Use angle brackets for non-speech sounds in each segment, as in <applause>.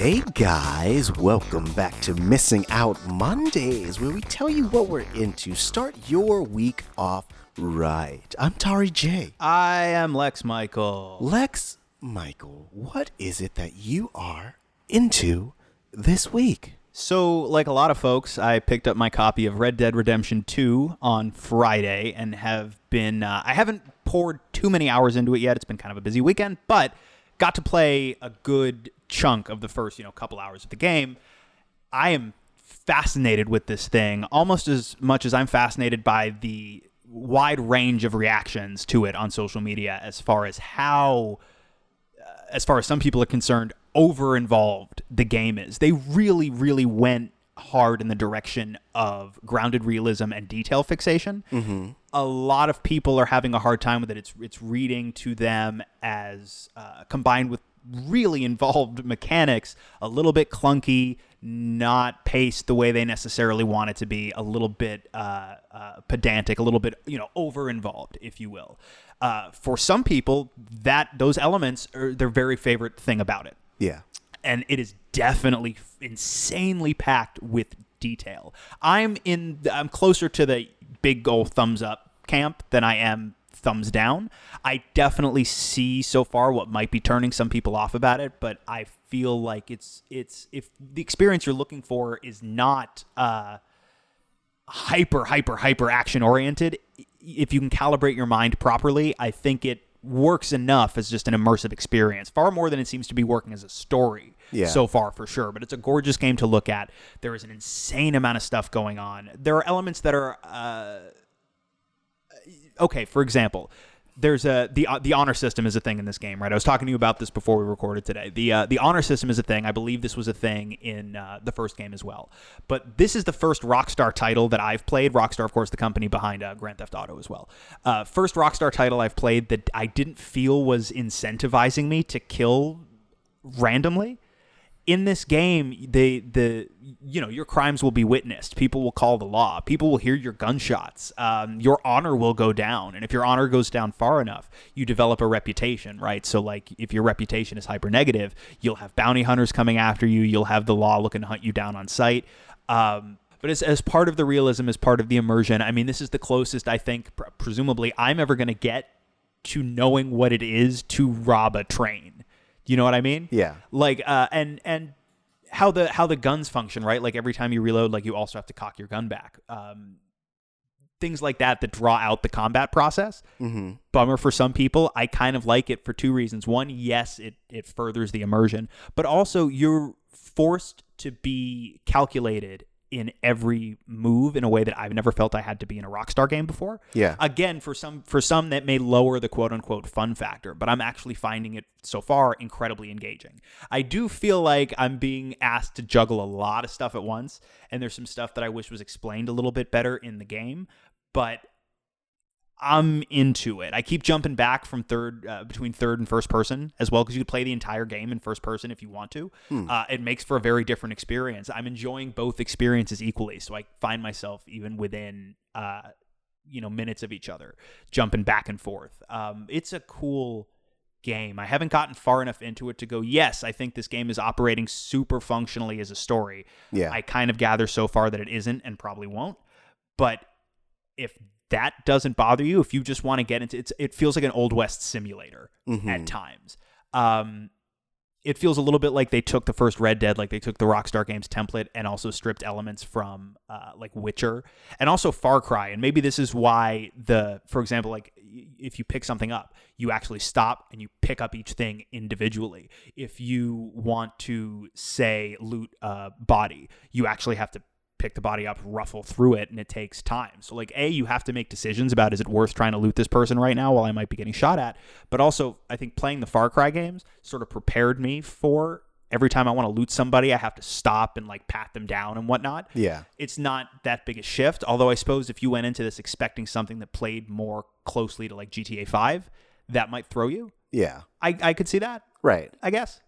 Hey guys, welcome back to Missing Out Mondays, where we tell you what we're into. Start your week off right. I'm Tari J. I am Lex Michael. Lex Michael, what is it that you are into this week? So, like a lot of folks, I picked up my copy of Red Dead Redemption 2 on Friday and have been, uh, I haven't poured too many hours into it yet. It's been kind of a busy weekend, but got to play a good chunk of the first, you know, couple hours of the game. I am fascinated with this thing almost as much as I'm fascinated by the wide range of reactions to it on social media as far as how uh, as far as some people are concerned over involved the game is. They really really went hard in the direction of grounded realism and detail fixation. Mm-hmm. A lot of people are having a hard time with it. It's it's reading to them as uh, combined with really involved mechanics, a little bit clunky, not paced the way they necessarily want it to be, a little bit uh, uh, pedantic, a little bit you know over involved, if you will. Uh, for some people, that those elements are their very favorite thing about it Yeah. and it is definitely insanely packed with detail. I'm in I'm closer to the big goal thumbs up camp than I am thumbs down. I definitely see so far what might be turning some people off about it, but I feel like it's it's if the experience you're looking for is not uh hyper hyper hyper action oriented if you can calibrate your mind properly i think it works enough as just an immersive experience far more than it seems to be working as a story Yeah. so far for sure but it's a gorgeous game to look at there is an insane amount of stuff going on there are elements that are uh, okay for example there's a the uh, the honor system is a thing in this game, right? I was talking to you about this before we recorded today. The uh, the honor system is a thing. I believe this was a thing in uh, the first game as well. But this is the first Rockstar title that I've played. Rockstar, of course, the company behind uh, Grand Theft Auto as well. Uh, first Rockstar title I've played that I didn't feel was incentivizing me to kill randomly in this game they the you know your crimes will be witnessed. People will call the law. People will hear your gunshots. Um, your honor will go down. And if your honor goes down far enough you develop a reputation right? So like if your reputation is hyper negative you'll have bounty hunters coming after you. You'll have the law looking to hunt you down on sight. Um, but as, as part of the realism as part of the immersion i mean this is the closest i think pr- presumably i'm ever going to get to knowing what it is to rob a train you know what i mean? Yeah. like uh and and how the how the guns function right? Like every time you reload like you also have to cock your gun back. Um things like that that draw out the combat process. Mm-hmm. bummer for some people. I kind of like it for two reasons. One yes it it furthers the immersion but also you're forced to be calculated in every move in a way that I've never felt I had to be in a Rockstar game before. Yeah. Again, for some for some that may lower the quote unquote fun factor, but I'm actually finding it so far incredibly engaging. I do feel like I'm being asked to juggle a lot of stuff at once, and there's some stuff that I wish was explained a little bit better in the game, but I'm into it. I keep jumping back from third uh, between third and first person as well because you can play the entire game in first person if you want to. Uh, it makes for a very different experience. I'm enjoying both experiences equally, so I find myself even within uh, you know minutes of each other jumping back and forth. Um, it's a cool game. I haven't gotten far enough into it to go. Yes, I think this game is operating super functionally as a story. Yeah. I kind of gather so far that it isn't and probably won't. But if that doesn't bother you, if you just want to get into it's, it feels like an old west simulator at times. Um, it feels a little bit like they took the first Red Dead, like they took the Rockstar Games template and also stripped elements from uh, like Witcher and also Far Cry. And maybe this is why the, for example, like if you pick something up, you actually stop and you pick up each thing individually. If you want to say loot a body, you actually have to pick the body up, ruffle through it, and it takes time. So, like, A, you have to make decisions about is it worth trying to loot this person right now while I might be getting shot at? But also, I think playing the Far Cry games sort of prepared me for every time I want to loot somebody, I have to stop and like pat them down and whatnot. Yeah. It's not that big a shift. Although I suppose if you went into this expecting something that played more closely to like GTA 5, that might throw you. Yeah. I, I could see that, Right. I guess.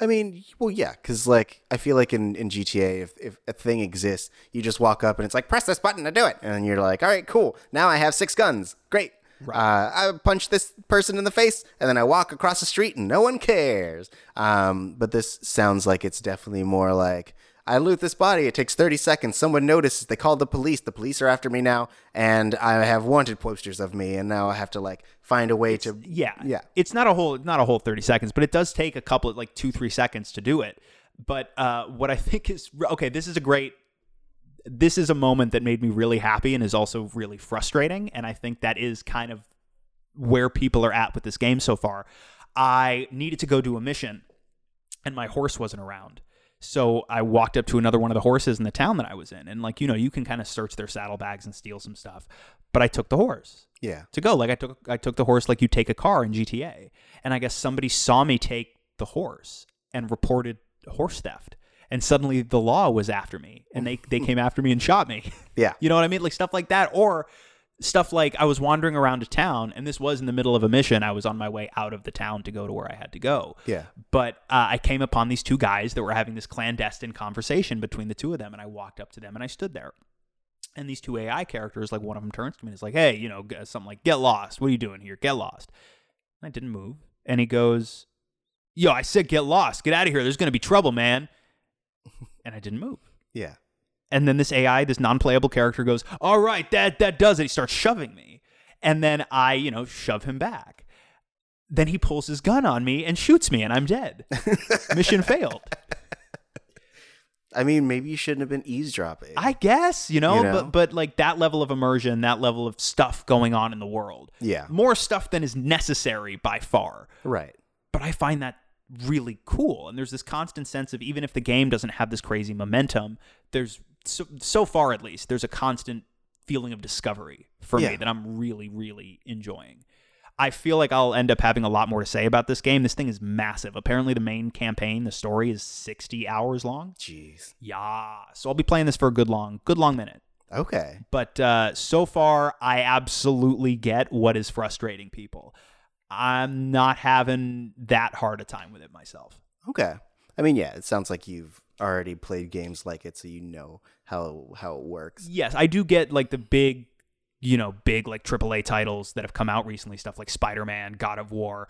I mean, well, yeah, because like I feel like in, in GTA, if, if a thing exists, you just walk up and it's like press this button to do it, and you're like, all right, cool. Now I have six guns. Great. Uh, I punch this person in the face, and then I walk across the street, and no one cares. Um, but this sounds like it's definitely more like I loot this body. It takes 30 seconds. Someone notices. They call the police. The police are after me now, and I have wanted posters of me, and now I have to like find a way to. Yeah, Yeah. It's not a whole not a whole thirty seconds, but it does take a couple of like two three seconds to do it. But uh, what I <laughs> think is okay. This is a great. This is a moment that made me really happy and is also really frustrating, and I think that is kind of where people are at with this game so far. I needed to go do a mission, and my horse wasn't around. So I walked up to another one of the horses in the town that I was in, and like you know, you can kind of search their saddlebags and steal some stuff. But I took the horse Yeah. to go. Like I took I took the horse like you take a car in GTA. And I guess somebody saw me take the horse and reported horse theft. And suddenly the law was after me and they, they <laughs> came after me and shot me. Yeah. <laughs> You know what I mean? Like stuff like that. Or stuff like I was wandering around a town and this was in the middle of a mission. I was on my way out of the town to go to where I had to go. Yeah. But uh, I came upon these two guys that were having this clandestine conversation between the two of them, and I walked up to them and I stood there. And these two AI characters, like one of them turns to me and is like, "Hey, you know, something like, get lost. What are you doing here? Get lost." And I didn't move, and he goes, "Yo, I said get lost. Get out of here. There's gonna be trouble, man." And I didn't move. Yeah. And then this AI, this non-playable character goes, "All right, that that does it." He starts shoving me, and then I, you know, shove him back. Then he pulls his gun on me and shoots me, and I'm dead. <laughs> Mission failed. I mean, maybe you shouldn't have been eavesdropping. I guess you know, You know? but but like that level of immersion, that level of stuff going on in the world, yeah. more stuff than is necessary by far. Right. But I find that really cool, and there's this constant sense of even if the game doesn't have this crazy momentum, there's so, so far at least there's a constant feeling of discovery for Yeah. me that I'm really really enjoying. I feel like I'll end up having a lot more to say about this game. This thing is massive. Apparently, the main campaign, the story, is 60 hours long. Jeez. Yeah, so I'll be playing this for a good long, good long minute. Okay. But uh, so far, I absolutely get what is frustrating people. I'm not having that hard a time with it myself. Okay. I mean, yeah, it sounds like you've already played games like it, so you know how how it works. Yes, I do get like the big, you know, big like AAA titles that have come out recently, stuff like Spider Man, God of War.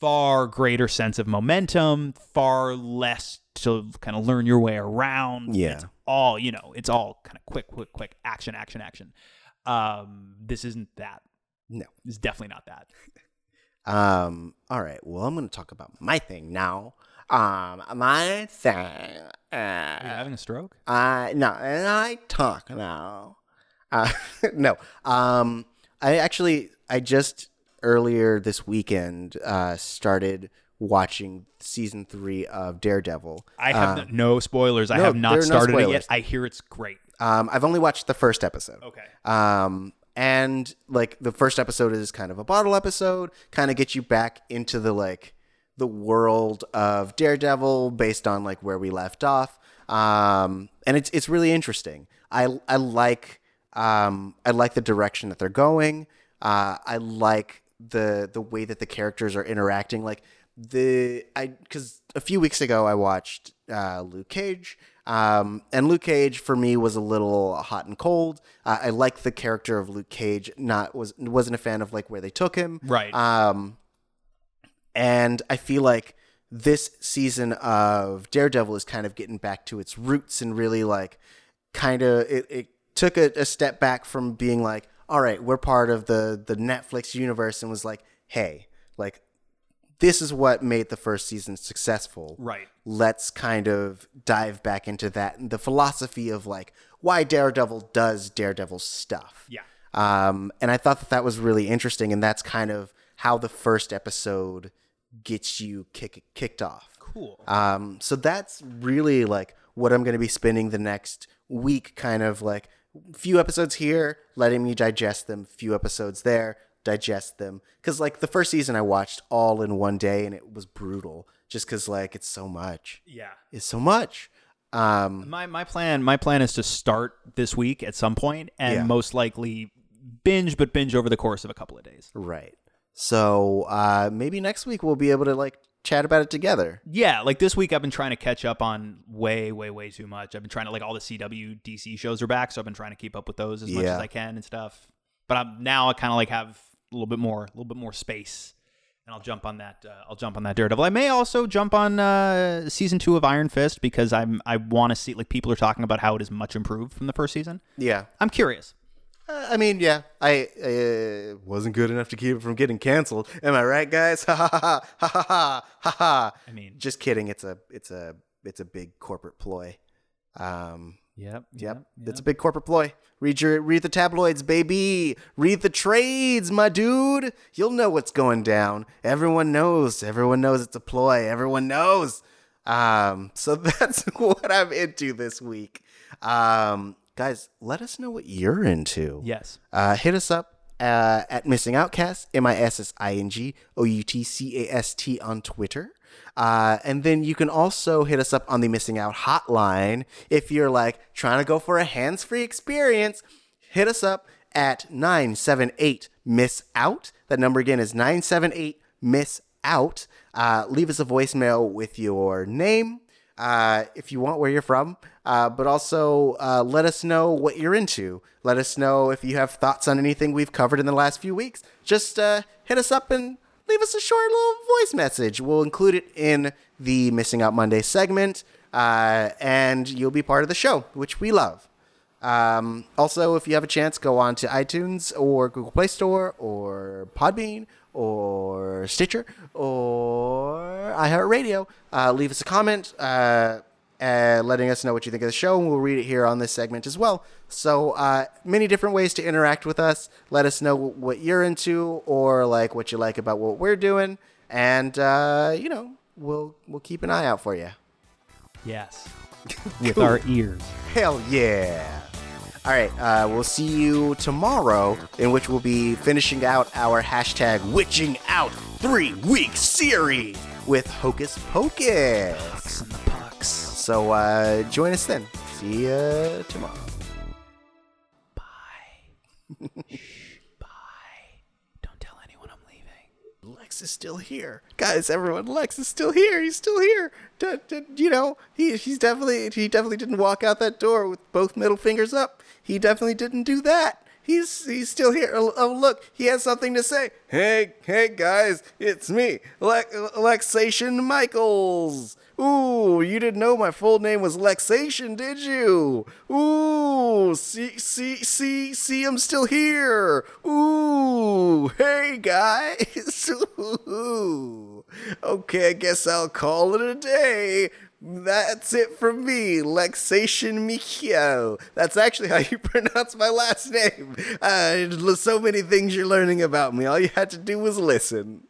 Far greater sense of momentum, far less to kind of learn your way around. Yeah. It's all, you know, it's all kind of quick, quick, quick action, action, action. Um, this isn't that. No. It's definitely not that. <laughs> Um. All right. Well, I'm going to talk about my thing now. Um. My thing. Are you Uh, having a stroke? I no, and I talk now. Uh, <laughs> no. Um. I actually, I just earlier this weekend uh started watching season three of Daredevil. I have Um, no, no spoilers. I no, have not are no started it yet. I hear it's great. Um. I've only watched the first episode. Okay. Um, and like the first episode is kind of a bottle episode, kind of gets you back into the like the world of Daredevil based on like where we left off. Um, and it's it's really interesting. I I like um I like the direction that they're going. Uh, I like the the way that the characters are interacting. Like the I because a few weeks ago I watched uh, Luke Cage, um, and Luke Cage for me was a little hot and cold. Uh, I like the character of Luke Cage. Not was wasn't a fan of like where they took him. Right. Um, and I feel like this season of Daredevil is kind of getting back to its roots and really like kind of it, it took a, a step back from being like, all right, we're part of the the Netflix universe and was like, hey, like this is what made the first season successful. Right. Let's kind of dive back into that and the philosophy of like why Daredevil does Daredevil stuff. Yeah. Um, and I thought that that was really interesting, and that's kind of how the first episode gets you kick, kicked off. Cool. Um, so that's really like what I'm going to be spending the next week, kind of like few episodes here, letting me digest them, few episodes there, digest them. Because like the first season I watched all in one day, and it was brutal, just because like it's so much, Yeah. it's so much. Um, My my plan my plan is to start this week at some point and Yeah. most likely binge, but binge over the course of a couple of days. right. So uh, maybe next week we'll be able to like chat about it together. Yeah, like this week I've been trying to catch up on way, way, way too much. I've been trying to like all the CW DC shows are back, so I've been trying to keep up with those as much as I can and stuff. But I'm now I kind of like have a little bit more, a little bit more space, and I'll jump on that. Uh, I'll jump on that Daredevil. I may also jump on uh, season two of Iron Fist because I'm I want to see like people are talking about how it is much improved from the first season. Yeah. I'm curious. Uh, I mean, yeah, I uh, wasn't good enough to keep it from getting canceled. Am I right, guys? <laughs> Ha ha ha ha ha ha ha ha. I mean, Just kidding. It's a it's a it's a big corporate ploy. Um, yep, Yep, it's a big corporate ploy. Read your read the tabloids, baby. Read the trades, my dude. You'll know what's going down. Everyone knows. Everyone knows it's a ploy. Everyone knows. Um, so <laughs> that's what I'm into this week. Um, guys, let us know what you're into. Yes. Uh, hit us up uh, at Missing Outcast, M I S S I N G O U T C A S T on Twitter. Uh, and then you can also hit us up on the Missing Out hotline if you're like trying to go for a hands free experience. Hit us up at 978 Miss Out. That number again is 978 Miss Out. Uh, leave us a voicemail with your name, uh, if you want where you're from, uh, but also uh, let us know what you're into. Let us know if you have thoughts on anything we've covered in the last few weeks. Just uh, hit us up and leave us a short little voice message. We'll include it in the Missing Out Monday segment, uh, and you'll be part of the show, which we love. Um, also, if you have a chance, go on to iTunes or Google Play Store or Podbean or Stitcher or iHeartRadio. Uh, leave us a comment uh, uh, letting us know what you think of the show, and we'll read it here on this segment as well. So, uh, many different ways to interact with us. Let us know what you're into or like what you like about what we're doing, and uh, you know, we'll we'll keep an eye out for you. Yes. <laughs> With our ears. Hell yeah. All right, uh, we'll see you tomorrow, in which we'll be finishing out our hashtag witching out three week series with Hocus Pocus. And the pucks. So uh, join us then. See you tomorrow. Bye. <laughs> Bye. Don't tell anyone I'm leaving. Lex is still here, guys. Everyone, Lex is still here. He's still here. D- d- you know, he he's definitely he definitely didn't walk out that door with both middle fingers up. He definitely didn't do that. He's he's still here. Oh, oh, look, he has something to say. Hey, hey, guys, it's me, Le- Lexation Michaels. Ooh, you didn't know my full name was Lexation, did you? Ooh, see, see, see, see, I'm still here. Ooh, hey, guys. <laughs> Ooh. Okay, I guess I'll call it a day. That's it from me, Lexation Michio. That's actually how you <laughs> pronounce my last name. Uh, so many things you're learning about me. All you had to do was listen.